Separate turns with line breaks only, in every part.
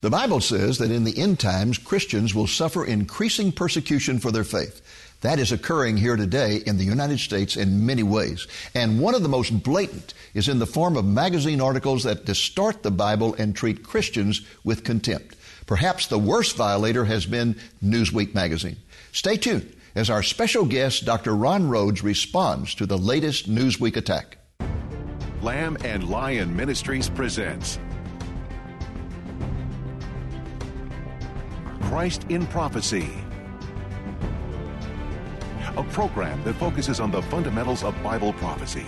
The Bible says that in the end times, Christians will suffer increasing persecution for their faith. That is occurring here today in the United States in many ways. And one of the most blatant is in the form of magazine articles that distort the Bible and treat Christians with contempt. Perhaps the worst violator has been Newsweek magazine. Stay tuned as our special guest, Dr. Ron Rhodes, responds to the latest Newsweek attack.
Lamb and Lion Ministries presents Christ in Prophecy, a program that focuses on the fundamentals of Bible prophecy,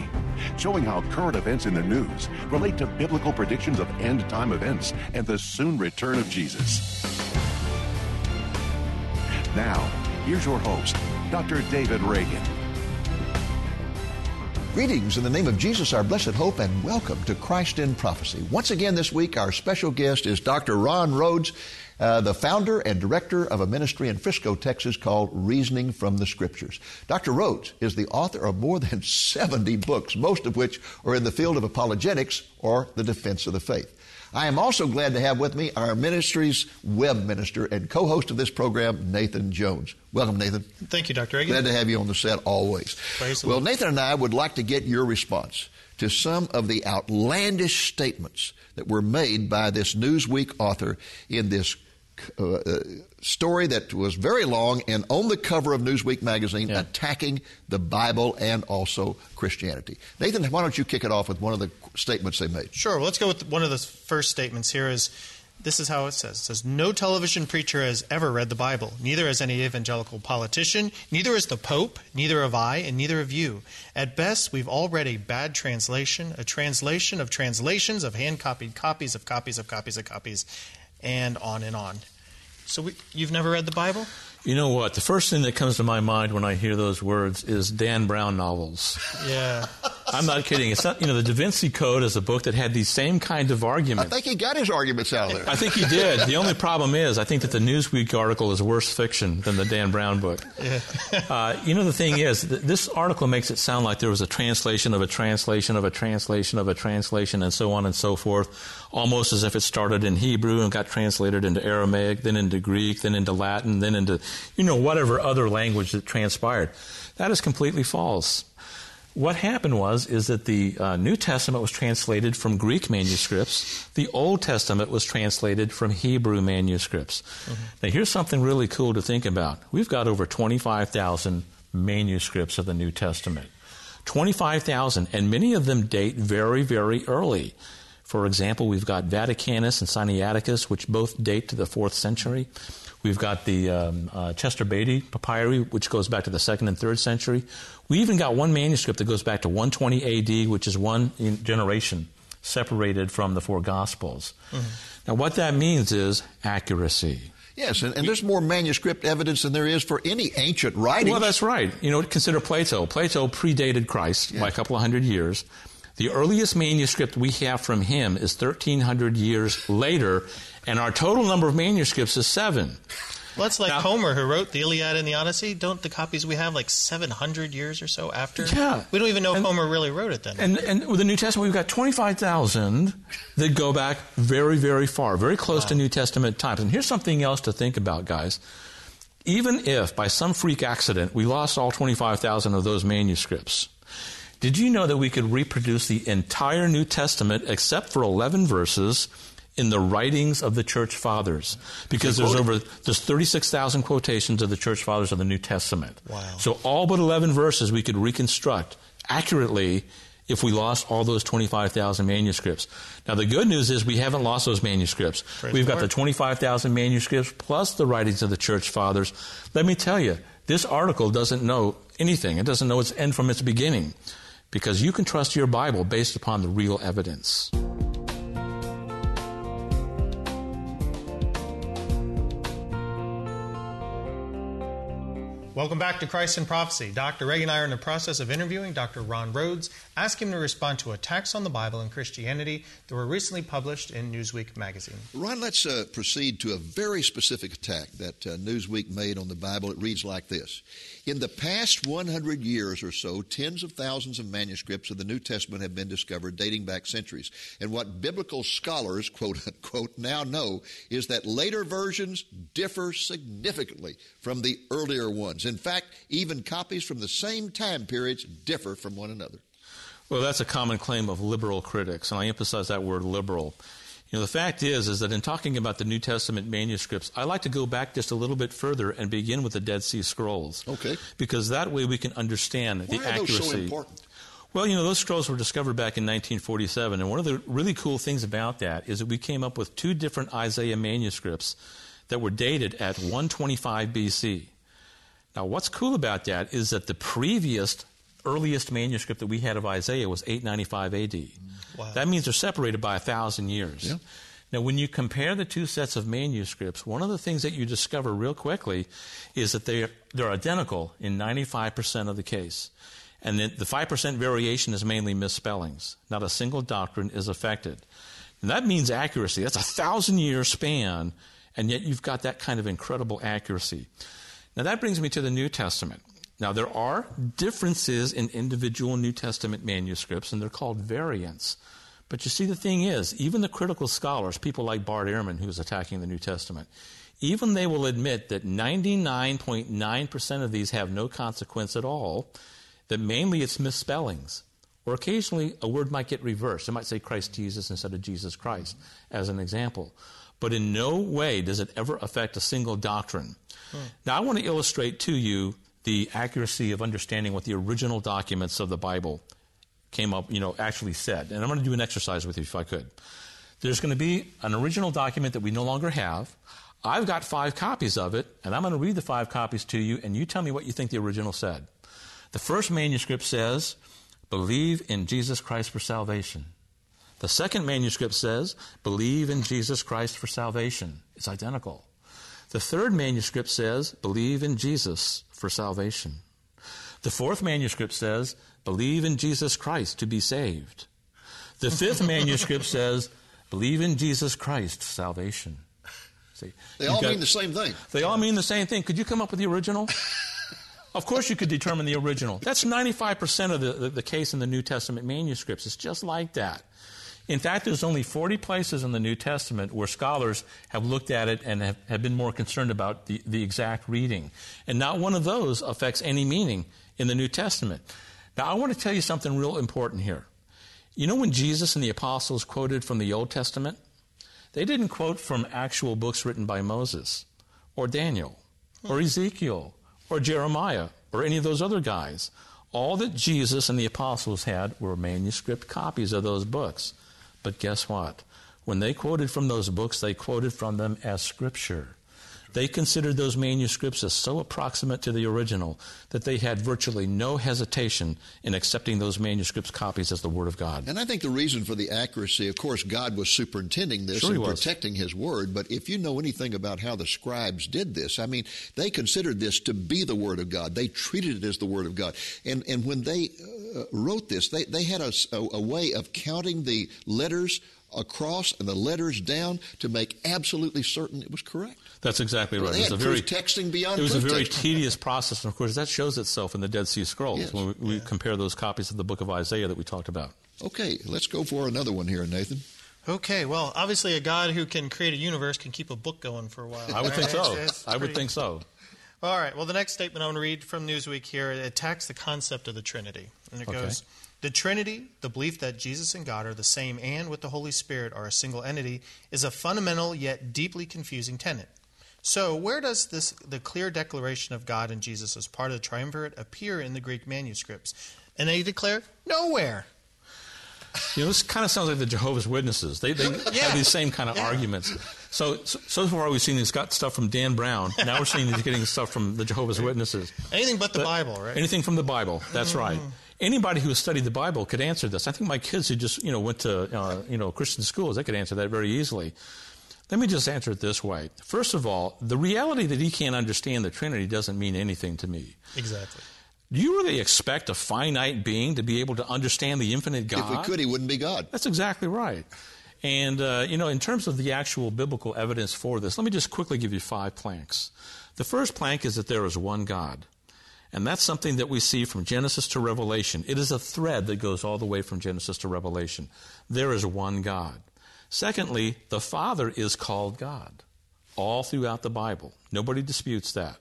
showing how current events in the news relate to biblical predictions of end time events and the soon return of Jesus. Now, here's your host, Dr. David Reagan.
Greetings in the name of Jesus, our blessed hope, and welcome to Christ in Prophecy. Once again this week, our special guest is Dr. Ron Rhodes, uh, the founder and director of a ministry in Frisco, Texas called Reasoning from the Scriptures. Dr. Rhodes is the author of more than 70 books, most of which are in the field of apologetics or the defense of the faith. I am also glad to have with me our ministry's web minister and co-host of this program, Nathan Jones. Welcome, Nathan.
Thank you, Dr. Reagan.
Glad to have you on the set always.
Praise
well, Nathan and I would like to get your response to some of the outlandish statements that were made by this Newsweek author in this Uh, uh, story that was very long and on the cover of Newsweek magazine yeah. attacking the Bible and also Christianity. Nathan, why don't you kick it off with one of the statements they made?
Sure. Well, let's go with one of the first statements here is this is how it says. It says, No television preacher has ever read the Bible. Neither has any evangelical politician. Neither is the Pope. Neither have I, and neither have you. At best, we've all read a bad translation, a translation of translations of hand copied copies of copies of copies of copies, and on and on. So we, you've never read the Bible?
You know what? The first thing that comes to my mind when I hear those words is Dan Brown novels.
Yeah.
I'm not kidding. It's not, you know, the Da Vinci Code is a book that had these same kind of arguments.
I think he got his arguments out there.
I think he did. The only problem is, I think that the Newsweek article is worse fiction than the Dan Brown book. Yeah. uh, you know, the thing is, th- this article makes it sound like there was a translation of a translation of a translation of a translation and so on and so forth, almost as if it started in Hebrew and got translated into Aramaic, then into Greek, then into Latin, then into, you know, whatever other language that transpired. That is completely false what happened was is that the uh, New Testament was translated from Greek manuscripts. The Old Testament was translated from Hebrew manuscripts. Mm-hmm. Now, here's something really cool to think about. We've got over 25,000 manuscripts of the New Testament. 25,000, and many of them date very, very early. For example, we've got Vaticanus and Sinaiticus, which both date to the fourth century. We've got the um, uh, Chester Beatty papyri, which goes back to the second and third century. We even got one manuscript that goes back to 120 AD, which is one generation separated from the four Gospels. Mm-hmm. Now, what that means is accuracy.
Yes, and, and, there's more manuscript evidence than there is for any ancient writing.
Well, that's right. You know, consider Plato. Plato predated Christ by a couple of hundred years. The earliest manuscript we have from him is 1,300 years later, and our total number of manuscripts is seven.
Well, it's like now, Homer, who wrote the Iliad and the Odyssey. Don't the copies we have like 700 years or so after?
Yeah.
We don't even know and, if Homer really wrote it then.
And, and with the New Testament, we've got 25,000 that go back very, very far, very close wow. to New Testament times. And here's something else to think about, guys. Even if by some freak accident we lost all 25,000 of those manuscripts, did you know that we could reproduce the entire New Testament except for 11 verses in the writings of the church fathers because there's over there's 36,000 quotations of the church fathers of the New Testament.
Wow.
So all but 11 verses we could reconstruct accurately if we lost all those 25,000 manuscripts. Now the good news is we haven't lost those manuscripts.
Praise
We've got the 25,000 manuscripts plus the writings of the church fathers. Let me tell you, this article doesn't know anything. It doesn't know its end from its beginning because you can trust your Bible based upon the real evidence.
Welcome back to Christ in Prophecy. Dr. Ray and I are in the process of interviewing Dr. Ron Rhodes, asking him to respond to attacks on the Bible and Christianity that were recently published in Newsweek magazine.
Ron, let's uh, proceed to a very specific attack that uh, Newsweek made on the Bible. It reads like this In the past 100 years or so, tens of thousands of manuscripts of the New Testament have been discovered dating back centuries. And what biblical scholars, quote unquote, now know is that later versions differ significantly from the earlier ones. In fact, even copies from the same time periods differ from one another.
Well, that's a common claim of liberal critics, and I emphasize that word liberal. You know, the fact is, is that in talking about the New Testament manuscripts, I like to go back just a little bit further and begin with the Dead Sea Scrolls.
Okay.
Because that way we can understand
Why
the
are
accuracy.
those so important?
Well, you know, those scrolls were discovered back in 1947, and one of the really cool things about that is that we came up with two different Isaiah manuscripts that were dated at 125 BC. Now, what's cool about that is that the previous earliest manuscript that we had of Isaiah was 895 AD.
Wow.
That means they're separated by a thousand years.
Yeah.
Now, when you compare the two sets of manuscripts, one of the things that you discover real quickly is that they're, they're identical in 95% of the case. And the 5% variation is mainly misspellings. Not a single doctrine is affected. And that means accuracy. That's a thousand year span, and yet you've got that kind of incredible accuracy. Now, that brings me to the New Testament. Now, there are differences in individual New Testament manuscripts, and they're called variants. But you see, the thing is, even the critical scholars, people like Bart Ehrman, who's attacking the New Testament, even they will admit that 99.9% of these have no consequence at all, that mainly it's misspellings. Or occasionally a word might get reversed. It might say Christ Jesus instead of Jesus Christ, as an example. But in no way does it ever affect a single doctrine. Now, I want to illustrate to you the accuracy of understanding what the original documents of the Bible came up, you know, actually said. And I'm going to do an exercise with you if I could. There's going to be an original document that we no longer have. I've got five copies of it, and I'm going to read the five copies to you, and you tell me what you think the original said. The first manuscript says, Believe in Jesus Christ for salvation. The second manuscript says, Believe in Jesus Christ for salvation. It's identical. The third manuscript says, Believe in Jesus for salvation. The fourth manuscript says, Believe in Jesus Christ to be saved. The fifth manuscript says, Believe in Jesus Christ, salvation. See,
They all
got-
mean the same thing.
They all mean the same thing. Could you come up with the original? of course, you could determine the original. That's 95% of the, the, the case in the New Testament manuscripts. It's just like that. In fact, there's only 40 places in the New Testament where scholars have looked at it and have, have been more concerned about the, the exact reading. And not one of those affects any meaning in the New Testament. Now, I want to tell you something real important here. You know, when Jesus and the apostles quoted from the Old Testament, they didn't quote from actual books written by Moses or Daniel or Ezekiel or Jeremiah or any of those other guys. All that Jesus and the apostles had were manuscript copies of those books. But guess what? When they quoted from those books, they quoted from them as scripture. They considered those manuscripts as so approximate to the original that they had virtually no hesitation in accepting those manuscripts copies as the Word of God.
And I think the reason for the accuracy, of course, God was superintending this
Sure
and protecting His Word. But if you know anything about how the scribes did this, I mean, they considered this to be the Word of God. They treated it as the Word of God. And and when they uh, wrote this, they they had a a way of counting the letters across and the letters down to make absolutely certain it was correct.
That's exactly right.
They
It was a very
texting beyond
It was a very
texting.
tedious process, and of course, that shows itself in the Dead Sea Scrolls
Yes.
when we, we compare those copies of the Book of Isaiah that we talked about.
Okay, let's go for another one here, Nathan.
Okay, well, obviously, a God who can create a universe can keep a book going for a while.
I would think so.
It's- it's
I would think so.
All right. Well, the next statement I want to read from Newsweek here attacks the concept of the Trinity, and it
Okay.
goes: "The Trinity, the belief that Jesus and God are the same and with the Holy Spirit are a single entity, is a fundamental yet deeply confusing tenet. So, where does this the clear declaration of God and Jesus as part of the triumvirate appear in the Greek manuscripts?" And they declare nowhere.
You know, this kind of sounds like the Jehovah's Witnesses. They, they
Yeah.
have these same kind of
Yeah.
arguments. So, so, so far we've seen he's got stuff from Dan Brown. Now we're seeing he's getting stuff from the Jehovah's Witnesses.
Anything but the
But
Bible, right?
Anything from the Bible. That's mm-hmm. right. Anybody who has studied the Bible could answer this. I think my kids who just you know went to uh, you know Christian schools they could answer that very easily. Let me just answer it this way. First of all, the reality that he can't understand the Trinity doesn't mean anything to me.
Exactly.
Do you really expect a finite being to be able to understand the infinite God?
If we could, he wouldn't be God.
That's exactly right. And, uh, you know, in terms of the actual biblical evidence for this, let me just quickly give you five planks. The first plank is that there is one God. And that's something that we see from Genesis to Revelation. It is a thread that goes all the way from Genesis to Revelation. There is one God. Secondly, the Father is called God all throughout the Bible. Nobody disputes that.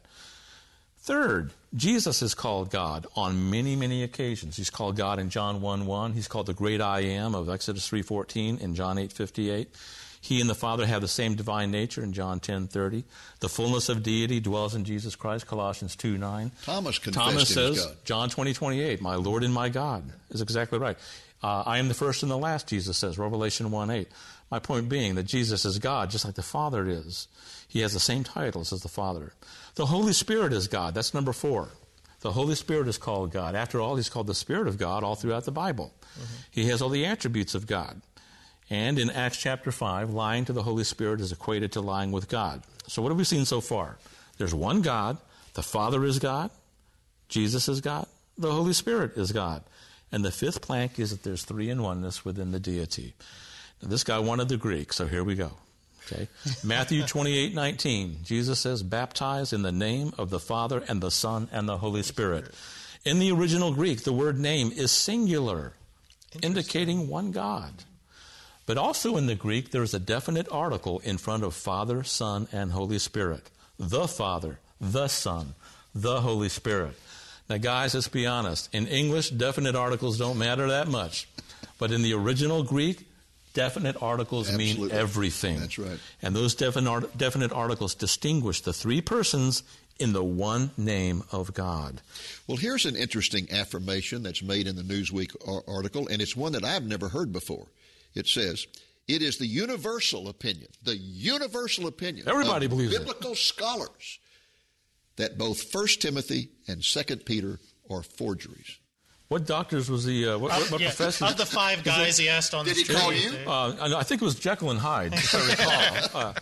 Third, Jesus is called God on many, many occasions. He's called God in John 1 1. He's called the great I am of Exodus 3.14 in John 8.58. He and the Father have the same divine nature in John 10:30. The fullness of deity dwells in Jesus Christ, Colossians 2:9.
Thomas confessed
Thomas says,
God.
John 20:28, "My Lord and my God," is exactly right. Uh, I am the first and the last, Jesus says, Revelation 1:8. My point being that Jesus is God, just like the Father is. He has the same titles as the Father. The Holy Spirit is God. That's number four. The Holy Spirit is called God. After all, He's called the Spirit of God all throughout the Bible. He has all the attributes of God. And in Acts chapter 5, lying to the Holy Spirit is equated to lying with God. So, what have we seen so far? There's one God, the Father is God, Jesus is God, the Holy Spirit is God. And the fifth plank is that there's three in oneness within the deity. Now, this guy wanted the Greek, so here we go. Okay. Matthew 28 19, Jesus says, Baptize in the name of the Father and the Son and the Holy Spirit. In the original Greek, the word name is singular, indicating one God. But also in the Greek, there's a definite article in front of Father, Son, and Holy Spirit. The Father, the Son, the Holy Spirit. Now, guys, let's be honest. In English, definite articles don't matter that much. But in the original Greek, definite articles mean everything.
That's right.
And those definite, definite articles distinguish the three persons in the one name of God.
Well, here's an interesting affirmation that's made in the Newsweek article, and it's one that I've never heard before. It says, it is the universal opinion, the universal opinion
Everybody
of
believes it.
biblical scholars that both 1 Timothy and 2 Peter are forgeries.
What doctors was the Uh, what, what, what
Yeah,
professors?
Of the five guys he asked on
Did
the
he call you?
Uh, I think it was Jekyll and Hyde, if I recall. Uh,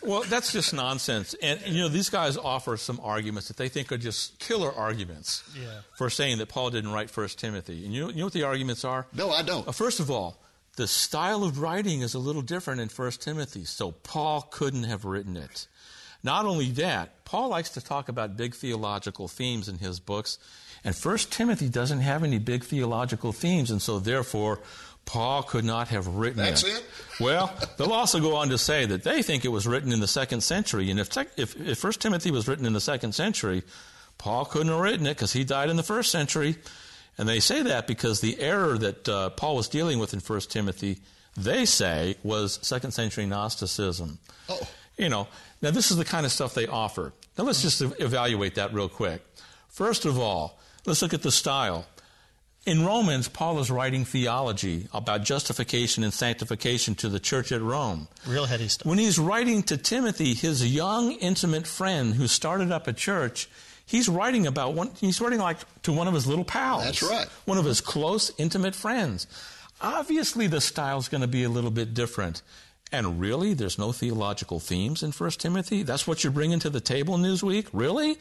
well, that's just nonsense. And, you know, these guys offer some arguments that they think are just killer arguments
Yeah.
for saying that Paul didn't write First Timothy. And you know, you know what the arguments are?
No, I don't.
Uh, first of all, the style of writing is a little different in First Timothy, so Paul couldn't have written it. Not only that, Paul likes to talk about big theological themes in his books, and First Timothy doesn't have any big theological themes, and so therefore Paul could not have written
That's
it.
it?
Well, they'll also go on to say that they think it was written in the second century, and if if, if First Timothy was written in the second century, Paul couldn't have written it because he died in the first century. And they say that because the error that uh, Paul was dealing with in First Timothy, they say, was second century Gnosticism.
Oh.
You know, now this is the kind of stuff they offer. Now let's just evaluate that real quick. First of all, let's look at the style. In Romans, Paul is writing theology about justification and sanctification to the church at Rome.
Real heady stuff.
When he's writing to Timothy, his young, intimate friend who started up a church, he's writing about one, he's writing like to one of his little pals.
That's right.
One of his close, intimate friends. Obviously, the style's going to be a little bit different. And really, there's no theological themes in 1 Timothy? That's what you're bringing to the table, Newsweek? Really?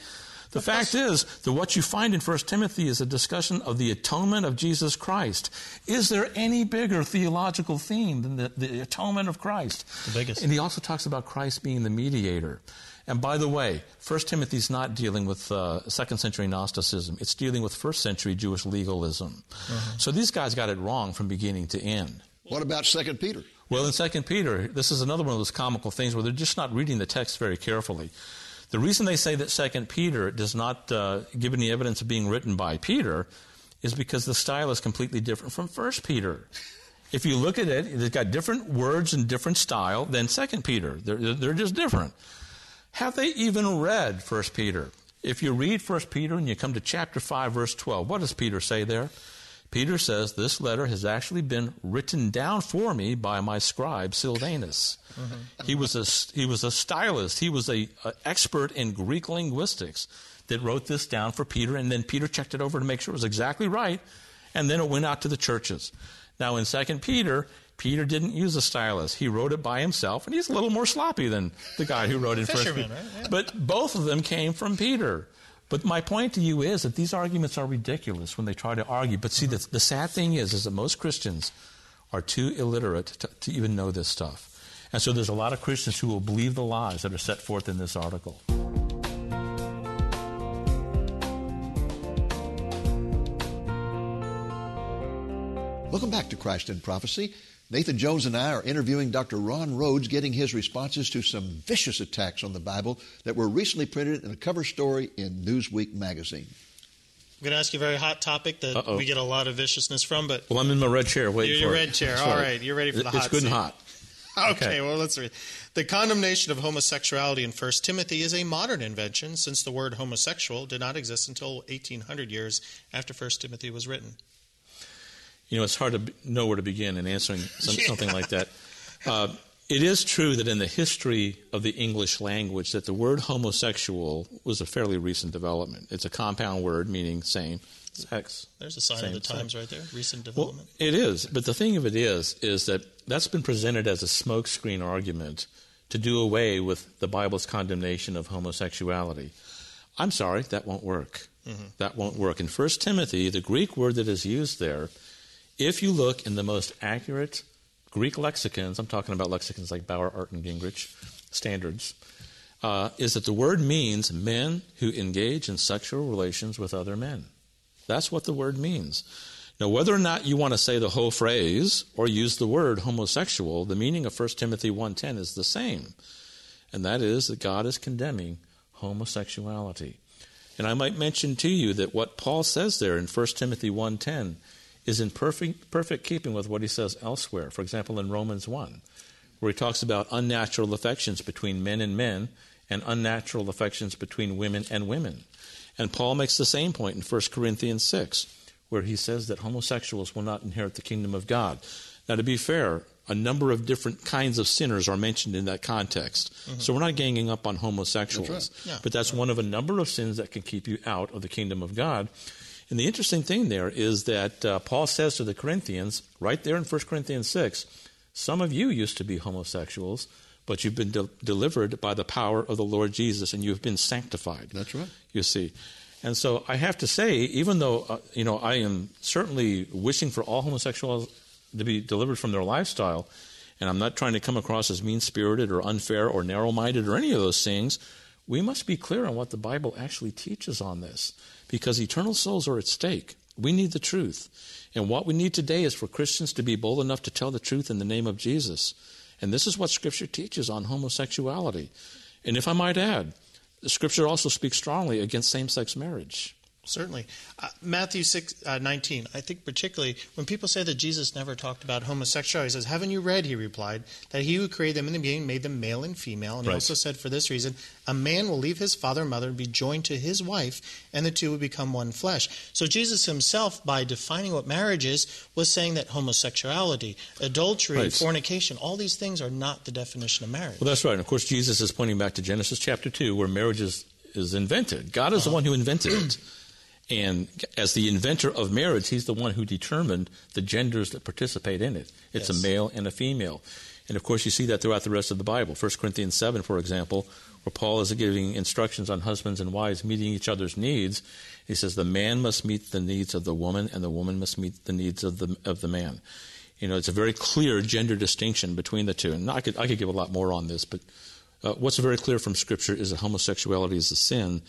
The fact is that what you find in 1 Timothy is a discussion of the atonement of Jesus Christ. Is there any bigger theological theme than the, the atonement of Christ?
The biggest.
And he also talks about Christ being the mediator. And by the way, 1 Timothy is not dealing with uh, second century Gnosticism. It's dealing with first century Jewish legalism. So these guys got it wrong from beginning to end.
What about 2 Peter?
Well, in 2 Peter, this is another one of those comical things where they're just not reading the text very carefully. The reason they say that 2 Peter does not uh, give any evidence of being written by Peter is because the style is completely different from 1 Peter. If you look at it, it's got different words and different style than 2 Peter. They're, they're just different. Have they even read 1 Peter? If you read 1 Peter and you come to chapter 5, verse 12, what does Peter say there? Peter says, This letter has actually been written down for me by my scribe, Silvanus. Mm-hmm. He, was a, he was a stylist, he was an expert in Greek linguistics that wrote this down for Peter, and then Peter checked it over to make sure it was exactly right, and then it went out to the churches. Now, in 2 Peter, Peter didn't use a stylus. He wrote it by himself, and he's a little more sloppy than the guy who wrote it first.
Fisherman, right? Yeah.
But both of them came from Peter. But my point to you is that these arguments are ridiculous when they try to argue. But see, the, the sad thing is, is that most Christians are too illiterate to, to even know this stuff. And so there's a lot of Christians who will believe the lies that are set forth in this article.
Welcome back to Christ in Prophecy. Nathan Jones and I are interviewing Dr. Ron Rhodes, getting his responses to some vicious attacks on the Bible that were recently printed in a cover story in Newsweek magazine.
I'm going to ask you a very hot topic that
Uh-oh.
we get a lot of viciousness from, but
Well, I'm in my red chair waiting
Your- your
for it.
red chair. All
right.
right, you're ready for the
It's
hot It's
good
seat.
and hot.
Okay,
Okay.
well, let's read. The condemnation of homosexuality in 1 Timothy is a modern invention since the word homosexual did not exist until 1800 years after 1 Timothy was written.
You know, it's hard to know where to begin in answering some,
Yeah.
something like that. Uh, it is true that in the history of the English language, that the word homosexual was a fairly recent development. It's a compound word meaning same sex.
There's a sign
Same
of the times right there. Recent
Well,
development.
it is, but the thing of it is, is that that's been presented as a smokescreen argument to do away with the Bible's condemnation of homosexuality. I'm sorry, that won't work. That won't work. In 1 Timothy, the Greek word that is used there, if you look in the most accurate Greek lexicons, I'm talking about lexicons like Bauer, Arndt, and Gingrich standards, uh, is that the word means men who engage in sexual relations with other men. That's what the word means. Now, whether or not you want to say the whole phrase or use the word homosexual, the meaning of 1 Timothy 1.10 is the same. And that is that God is condemning homosexuality. And I might mention to you that what Paul says there in 1 Timothy 1.10 is in perfect, perfect keeping with what he says elsewhere. For example, in Romans 1, where he talks about unnatural affections between men and men and unnatural affections between women and women. And Paul makes the same point in 1 Corinthians 6, where he says that homosexuals will not inherit the kingdom of God. Now, to be fair, a number of different kinds of sinners are mentioned in that context. Mm-hmm. So we're not ganging up on homosexuals.
That's
right. Yeah.
But that's one of a number of sins that can keep you out of the kingdom of God. And the interesting thing there is that uh, Paul says to the Corinthians, right there in 1 Corinthians 6, some of you used to be homosexuals, but you've been de- delivered by the power of the Lord Jesus and you've been sanctified.
That's right.
You see. And so I have to say, even though, uh, you know, I am certainly wishing for all homosexuals to be delivered from their lifestyle, and I'm not trying to come across as mean spirited or unfair or narrow minded or any of those things, we must be clear on what the Bible actually teaches on this because eternal souls are at stake. We need the truth. And what we need today is for Christians to be bold enough to tell the truth in the name of Jesus. And this is what Scripture teaches on homosexuality. And if I might add, Scripture also speaks strongly against same sex marriage.
Certainly. Uh, Matthew 6, uh, 19, I think particularly when people say that Jesus never talked about homosexuality, he says, Haven't you read, he replied, that he who created them in the beginning made them male and female? And he also said, For this reason, a man will leave his father and mother and be joined to his wife, and the two will become one flesh. So Jesus himself, by defining what marriage is, was saying that homosexuality, adultery,
Right.
fornication, all these things are not the definition of marriage.
Well, that's right. And of course, Jesus is pointing back to Genesis chapter 2, where marriage is, is invented. God is the one who invented it. And as the inventor of marriage, he's the one who determined the genders that participate in it. It's
Yes.
a male and a female. And of course, you see that throughout the rest of the Bible. 1 Corinthians 7, for example, where Paul is giving instructions on husbands and wives meeting each other's needs. He says the man must meet the needs of the woman, and the woman must meet the needs of the, of the man. You know, it's a very clear gender distinction between the two. And I could, I could give a lot more on this, but uh, what's very clear from Scripture is that homosexuality is a sin.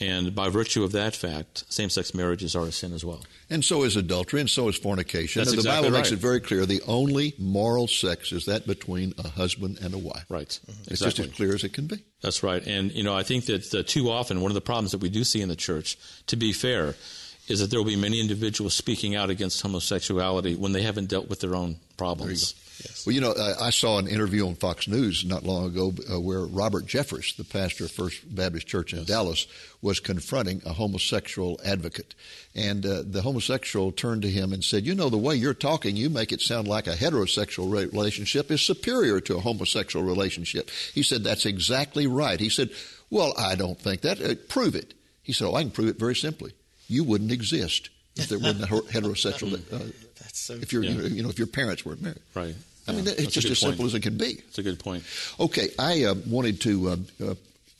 And by virtue of that fact, same sex marriages are a sin as well.
And so is adultery, and so is fornication.
That's
and the
exactly
Bible makes it very clear the only moral sex is that between a husband and a wife.
Right.
It's
Exactly.
just as clear as it can be.
That's right. And, you know, I think that uh, too often one of the problems that we do see in the church, to be fair, is that there will be many individuals speaking out against homosexuality when they haven't dealt with their own problems.
Well, you know, I, I saw an interview on Fox News not long ago uh, where Robert Jeffress, the pastor of First Baptist Church in Dallas, was confronting a homosexual advocate. And uh, the homosexual turned to him and said, You know, the way you're talking, you make it sound like a heterosexual re- relationship is superior to a homosexual relationship. He said, That's exactly right. He said, Well, I don't think that. Uh, prove it. He said, Oh, I can prove it very simply. You wouldn't exist if there wasn't a heterosexual uh,
That's so,
if you're,
yeah.
you know, if your parents weren't married.
Right.
I mean, it's
that's
just as
point.
simple as it can be.
It's a good point.
Okay, I uh, wanted to uh, uh,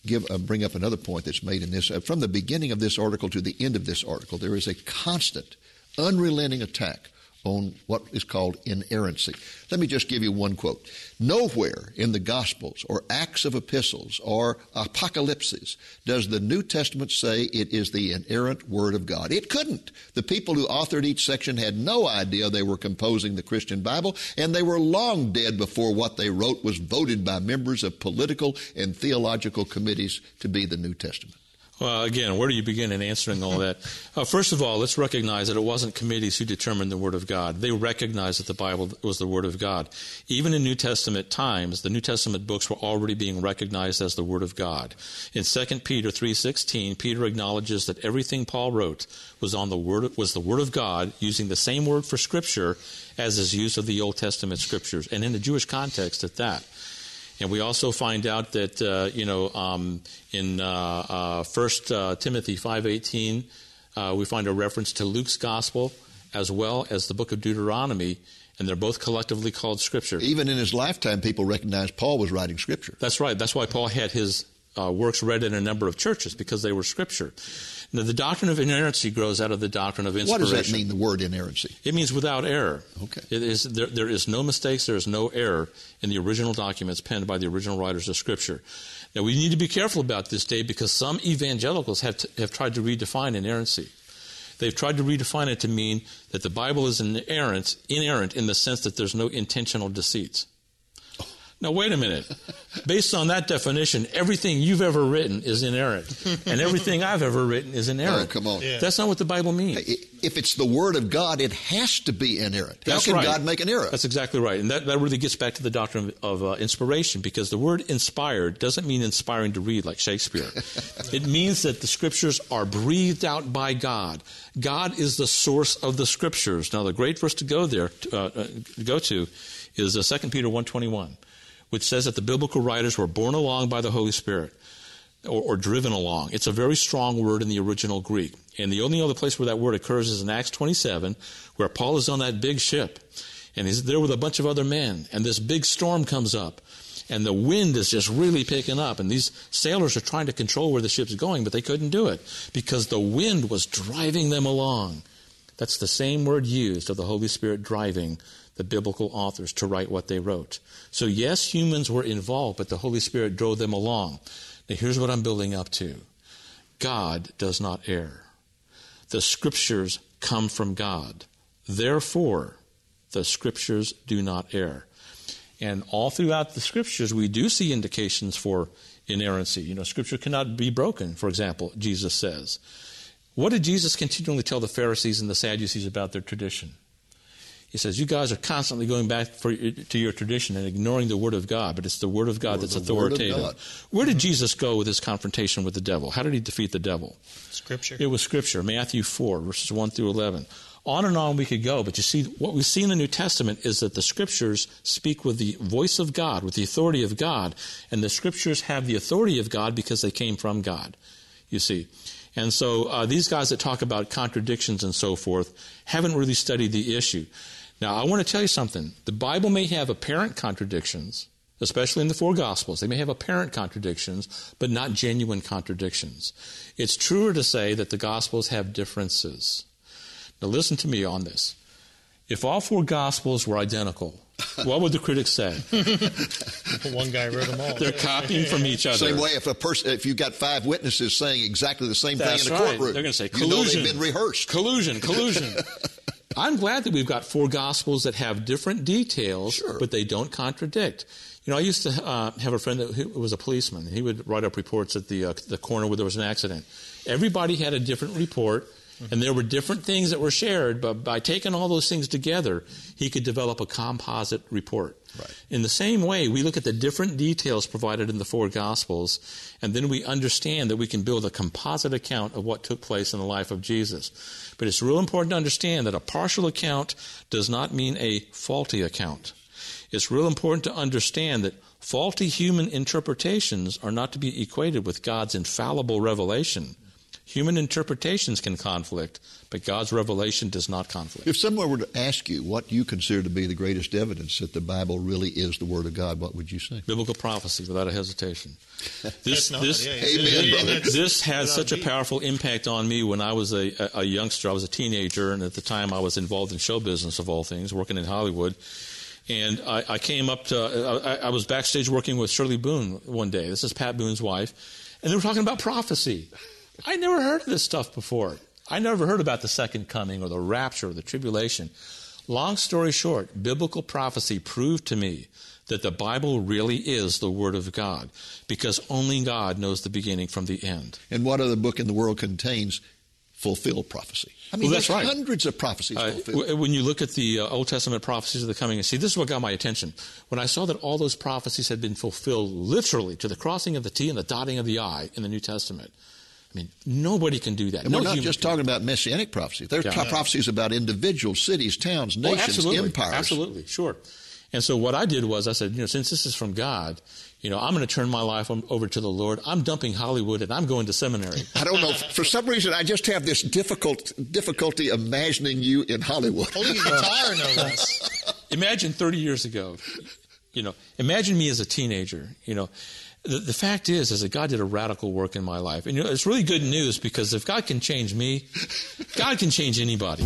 give uh, bring up another point that's made in this. Uh, from the beginning of this article to the end of this article, there is a constant, unrelenting attack on what is called inerrancy. Let me just give you one quote. Nowhere in the Gospels or Acts of Epistles or Apocalypses does the New Testament say it is the inerrant Word of God. It couldn't. The people who authored each section had no idea they were composing the Christian Bible, and they were long dead before what they wrote was voted by members of political and theological committees to be the New Testament.
Well, again, where do you begin in answering all that? Uh, first of all, let's recognize that it wasn't committees who determined the Word of God. They recognized that the Bible was the Word of God. Even in New Testament times, the New Testament books were already being recognized as the Word of God. In 2 Peter 3.16, Peter acknowledges that everything Paul wrote was on the Word was the Word of God, using the same word for Scripture as is used of the Old Testament Scriptures, and in the Jewish context at that. And we also find out that uh, you know um, in uh, uh, First uh, Timothy five eighteen, uh, we find a reference to Luke's gospel as well as the book of Deuteronomy, and they're both collectively called Scripture.
Even in his lifetime, people recognized Paul was writing Scripture.
That's right. That's why Paul had his uh, works read in a number of churches because they were Scripture. Now, the doctrine of inerrancy grows out of the doctrine of inspiration.
What does that mean, the word inerrancy?
It means without error.
Okay.
It is there, there is no mistakes, there is no error in the original documents penned by the original writers of Scripture. Now we need to be careful about this, day because some evangelicals have t- have tried to redefine inerrancy. They've tried to redefine it to mean that the Bible is inerrant, inerrant in the sense that there's no intentional deceits. Now, wait a minute. Based on that definition, everything you've ever written is inerrant, and everything I've ever written is inerrant.
Oh, come on.
Yeah.
That's not what the Bible means.
If it's the Word of God, it has to be inerrant. How can
right.
God make an error?
That's exactly right. And that, that really gets back to the doctrine of, of uh, inspiration because the word inspired doesn't mean inspiring to read like Shakespeare. it means that the scriptures are breathed out by God. God is the source of the scriptures. Now, the great verse to go there, uh, uh, go to, is uh, 2 Peter 121, which says that the biblical writers were borne along by the Holy Spirit or, or driven along. It's a very strong word in the original Greek. And the only other place where that word occurs is in Acts 27, where Paul is on that big ship. And he's there with a bunch of other men. And this big storm comes up. And the wind is just really picking up. And these sailors are trying to control where the ship's going, but they couldn't do it because the wind was driving them along. That's the same word used of the Holy Spirit driving the biblical authors to write what they wrote. So, yes, humans were involved, but the Holy Spirit drove them along. Now, here's what I'm building up to God does not err. The scriptures come from God. Therefore, the scriptures do not err. And all throughout the scriptures, we do see indications for inerrancy. You know, scripture cannot be broken, for example, Jesus says. What did Jesus continually tell the Pharisees and the Sadducees about their tradition? He says, You guys are constantly going back for, to your tradition and ignoring the Word of God, but it's the Word of God
Word-
that's
the Word of
authoritative.
God.
Where did Jesus go with his confrontation with the devil? How did he defeat the devil?
Scripture.
It was Scripture, Matthew 4, verses 1 through 11. On and on we could go, but you see, what we see in the New Testament is that the Scriptures speak with the voice of God, with the authority of God, and the Scriptures have the authority of God because they came from God, you see. And so uh, these guys that talk about contradictions and so forth haven't really studied the issue. Now, I want to tell you something. The Bible may have apparent contradictions, especially in the four Gospels. They may have apparent contradictions, but not genuine contradictions. It's truer to say that the Gospels have differences. Now, listen to me on this. If all four Gospels were identical, what would the critics say?
One guy wrote them all.
They're copying from each other.
Same way, if a person, if you've got five witnesses saying exactly the same
That's
thing in a
right.
courtroom,
They're going to say
you know
collusion.
they've been rehearsed.
Collusion, collusion. I'm glad that we've got four gospels that have different details,
Sure.
but they don't contradict. You know, I used to uh, have a friend that was a policeman. He would write up reports at the uh, the corner where there was an accident. Everybody had a different report, Mm-hmm. and there were different things that were shared. But by taking all those things together, he could develop a composite report.
Right.
In the same way, we look at the different details provided in the four Gospels, and then we understand that we can build a composite account of what took place in the life of Jesus. But it's real important to understand that a partial account does not mean a faulty account. It's real important to understand that faulty human interpretations are not to be equated with God's infallible revelation. Human interpretations can conflict, but God's revelation does not conflict.
If someone were to ask you what you consider to be the greatest evidence that the Bible really is the Word of God, what would you say?
Biblical prophecy, without a hesitation. This,
not,
this,
yeah,
Amen, brother.
this had
Without
such a
beat.
powerful impact on me when I was a, a, a youngster. I was a teenager, and at the time I was involved in show business, of all things, working in Hollywood. And I, I came up to, I, I was backstage working with Shirley Boone one day. This is Pat Boone's wife. And they were talking about prophecy. I never heard of this stuff before. I never heard about the second coming or the rapture or the tribulation. Long story short, biblical prophecy proved to me that the Bible really is the Word of God because only God knows the beginning from the end.
And what other book in the world contains fulfilled prophecy? I mean,
Well, that's
there's
right.
hundreds of prophecies
Uh,
fulfilled.
when you look at the uh, Old Testament prophecies of the coming, and see, this is what got my attention. When I saw that all those prophecies had been fulfilled literally to the crossing of the T and the dotting of the I in the New Testament. I mean, nobody can do that.
and
No
we're not just talking about messianic prophecies. There's
Yeah.
pro- prophecies about individuals, cities, towns,
Oh,
nations,
absolutely.
empires.
Absolutely, sure. And so what I did was I said, you know, since this is from God, you know, I'm going to turn my life over to the Lord. I'm dumping Hollywood and I'm going to seminary.
I don't know. For some reason, I just have this difficult difficulty imagining you in Hollywood.
Holding a guitar, no less.
imagine 30 years ago, you know, imagine me as a teenager, you know. The, the fact is, is that God did a radical work in my life. And you know, it's really good news because if God can change me, God can change anybody.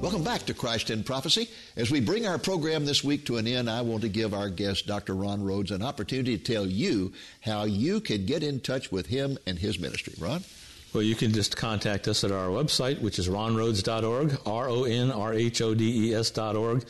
Welcome back to Christ in Prophecy. As we bring our program this week to an end, I want to give our guest, Dr. Ron Rhodes, an opportunity to tell you how you can get in touch with him and his ministry. Ron?
Well, you can just contact us at our website, which is ronrhodes.org, R O N R H O D E S.org.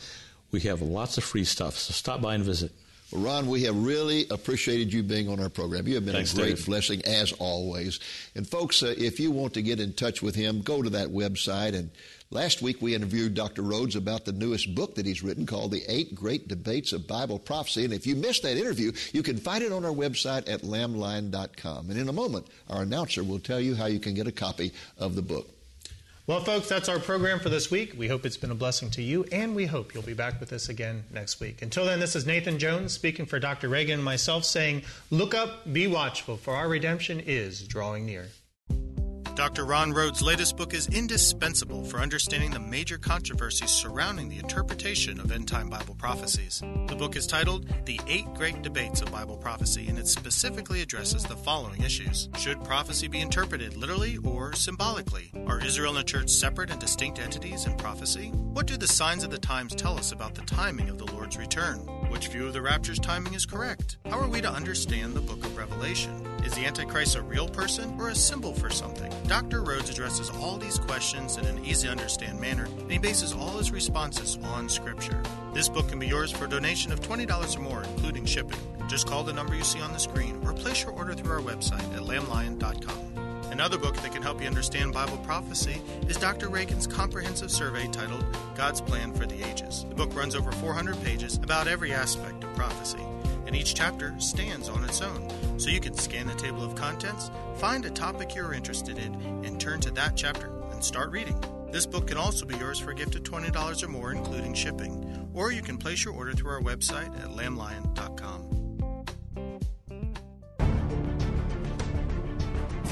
We have lots of free stuff, so stop by and visit.
Well, Ron, we have really appreciated you being on our program. You have been
Thanks,
a great
Dave.
blessing as always. And folks, uh, if you want to get in touch with him, go to that website. And last week we interviewed Dr. Rhodes about the newest book that he's written called The Eight Great Debates of Bible Prophecy. And if you missed that interview, you can find it on our website at lamblion.com. And in a moment, our announcer will tell you how you can get a copy of the book.
Well, folks, that's our program for this week. We hope it's been a blessing to you, and we hope you'll be back with us again next week. Until then, this is Nathan Jones speaking for Dr. Reagan and myself saying, Look up, be watchful, for our redemption is drawing near. Dr. Ron Rhodes' latest book is indispensable for understanding the major controversies surrounding the interpretation of end time Bible prophecies. The book is titled The Eight Great Debates of Bible Prophecy, and it specifically addresses the following issues Should prophecy be interpreted literally or symbolically? Are Israel and the church separate and distinct entities in prophecy? What do the signs of the times tell us about the timing of the Lord's return? Which view of the rapture's timing is correct? How are we to understand the book of Revelation? Is the Antichrist a real person or a symbol for something? Dr. Rhodes addresses all these questions in an easy to understand manner, and he bases all his responses on Scripture. This book can be yours for a donation of $20 or more, including shipping. Just call the number you see on the screen or place your order through our website at lamblion.com. Another book that can help you understand Bible prophecy is Dr. Reagan's comprehensive survey titled God's Plan for the Ages. The book runs over 400 pages about every aspect of prophecy, and each chapter stands on its own. So you can scan the table of contents, find a topic you're interested in, and turn to that chapter and start reading. This book can also be yours for a gift of $20 or more, including shipping. Or you can place your order through our website at lamblion.com.